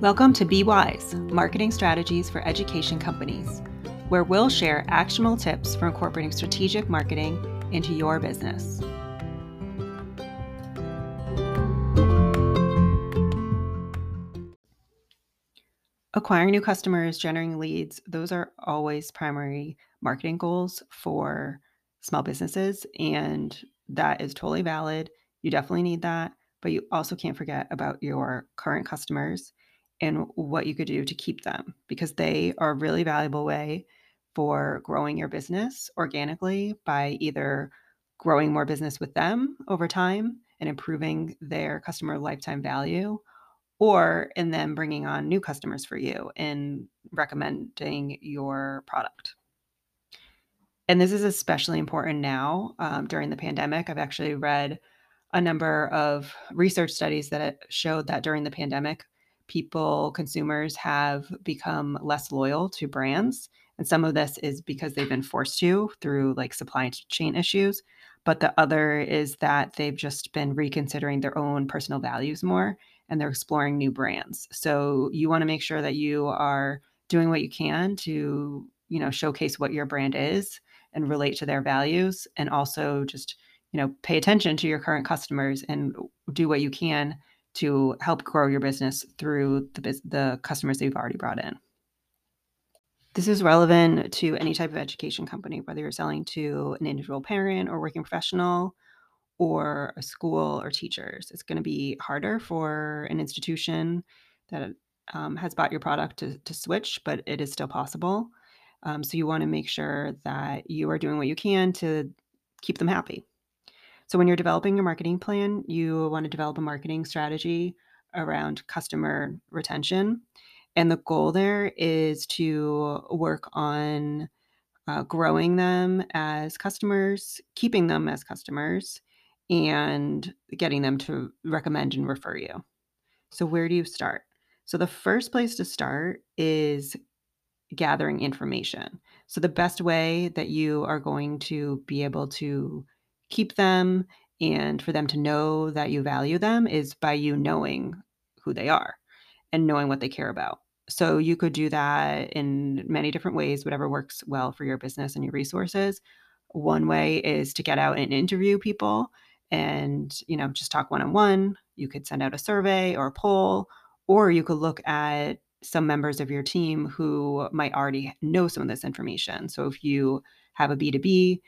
Welcome to Be Wise Marketing Strategies for Education Companies, where we'll share actionable tips for incorporating strategic marketing into your business. Acquiring new customers, generating leads, those are always primary marketing goals for small businesses, and that is totally valid. You definitely need that, but you also can't forget about your current customers and what you could do to keep them because they are a really valuable way for growing your business organically by either growing more business with them over time and improving their customer lifetime value or in them bringing on new customers for you and recommending your product. And this is especially important now um, during the pandemic. I've actually read a number of research studies that showed that during the pandemic people, consumers have become less loyal to brands. And some of this is because they've been forced to through like supply chain issues. But the other is that they've just been reconsidering their own personal values more and they're exploring new brands. So you want to make sure that you are doing what you can to, you know, showcase what your brand is and relate to their values and also just, you know, pay attention to your current customers and do what you can to help grow your business through the, the customers that you've already brought in. This is relevant to any type of education company, whether you're selling to an individual parent or working professional or a school or teachers. It's going to be harder for an institution that um, has bought your product to, to switch, but it is still possible. Um, so you want to make sure that you are doing what you can to keep them happy. So when you're developing your marketing plan, you want to develop a marketing strategy around customer retention. And the goal there is to work on uh, growing them as customers, keeping them as customers, and getting them to recommend and refer you. So, where do you start? So, the first place to start is gathering information. So, the best way that you are going to be able to keep them and for them to know that you value them is by you knowing who they are and knowing what they care about. So you could do that in many different ways, whatever works well for your business and your resources. One way is to get out and interview people and, you know, just talk one on one. You could send out a survey or a poll, or you could look at some members of your team who might already know some of this information. So if you have a B2B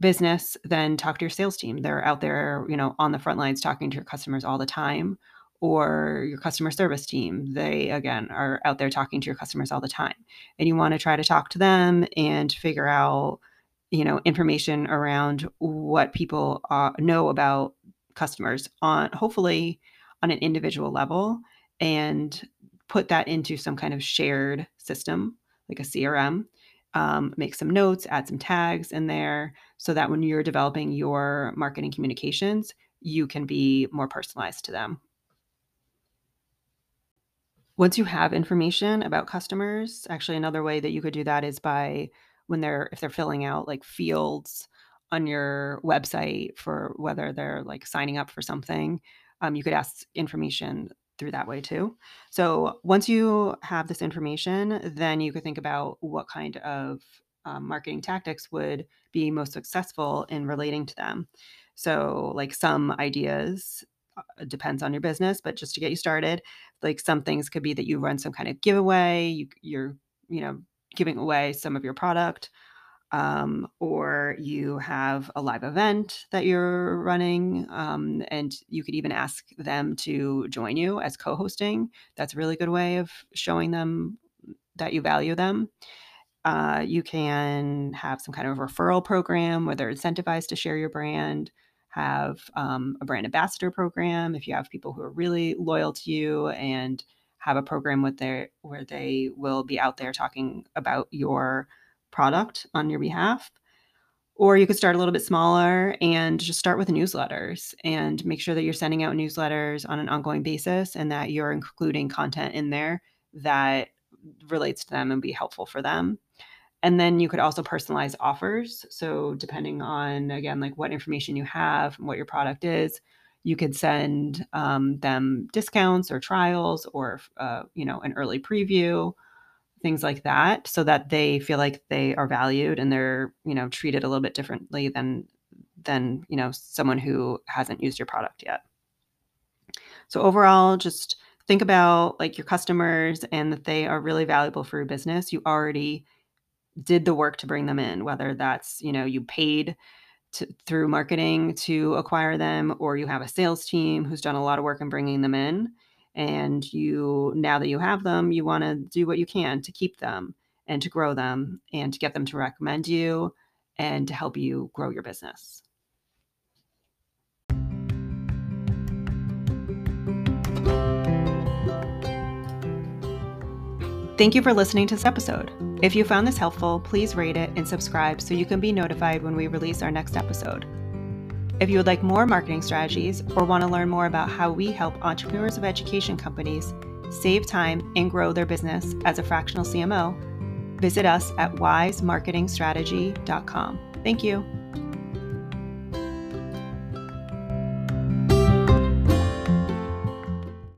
business, then talk to your sales team. They're out there, you know, on the front lines talking to your customers all the time or your customer service team. They again are out there talking to your customers all the time. And you want to try to talk to them and figure out, you know, information around what people uh, know about customers on hopefully on an individual level and put that into some kind of shared system like a CRM um, make some notes, add some tags in there so that when you're developing your marketing communications, you can be more personalized to them. Once you have information about customers, actually another way that you could do that is by when they're if they're filling out like fields on your website for whether they're like signing up for something, um, you could ask information through that way too. So once you have this information, then you could think about what kind of um, marketing tactics would be most successful in relating to them. So, like some ideas uh, depends on your business, but just to get you started, like some things could be that you run some kind of giveaway. You, you're, you know, giving away some of your product um, or you have a live event that you're running, um, and you could even ask them to join you as co hosting. That's a really good way of showing them that you value them. Uh, you can have some kind of referral program where they're incentivized to share your brand, have um, a brand ambassador program if you have people who are really loyal to you and have a program with their where they will be out there talking about your product on your behalf. Or you could start a little bit smaller and just start with newsletters and make sure that you're sending out newsletters on an ongoing basis and that you're including content in there that relates to them and be helpful for them. And then you could also personalize offers. So, depending on, again, like what information you have and what your product is, you could send um, them discounts or trials or uh, you know an early preview things like that so that they feel like they are valued and they're you know treated a little bit differently than than you know someone who hasn't used your product yet. So overall just think about like your customers and that they are really valuable for your business. You already did the work to bring them in whether that's you know you paid to, through marketing to acquire them or you have a sales team who's done a lot of work in bringing them in and you now that you have them you want to do what you can to keep them and to grow them and to get them to recommend you and to help you grow your business Thank you for listening to this episode. If you found this helpful, please rate it and subscribe so you can be notified when we release our next episode. If you would like more marketing strategies or want to learn more about how we help entrepreneurs of education companies save time and grow their business as a fractional CMO, visit us at wisemarketingstrategy.com. Thank you.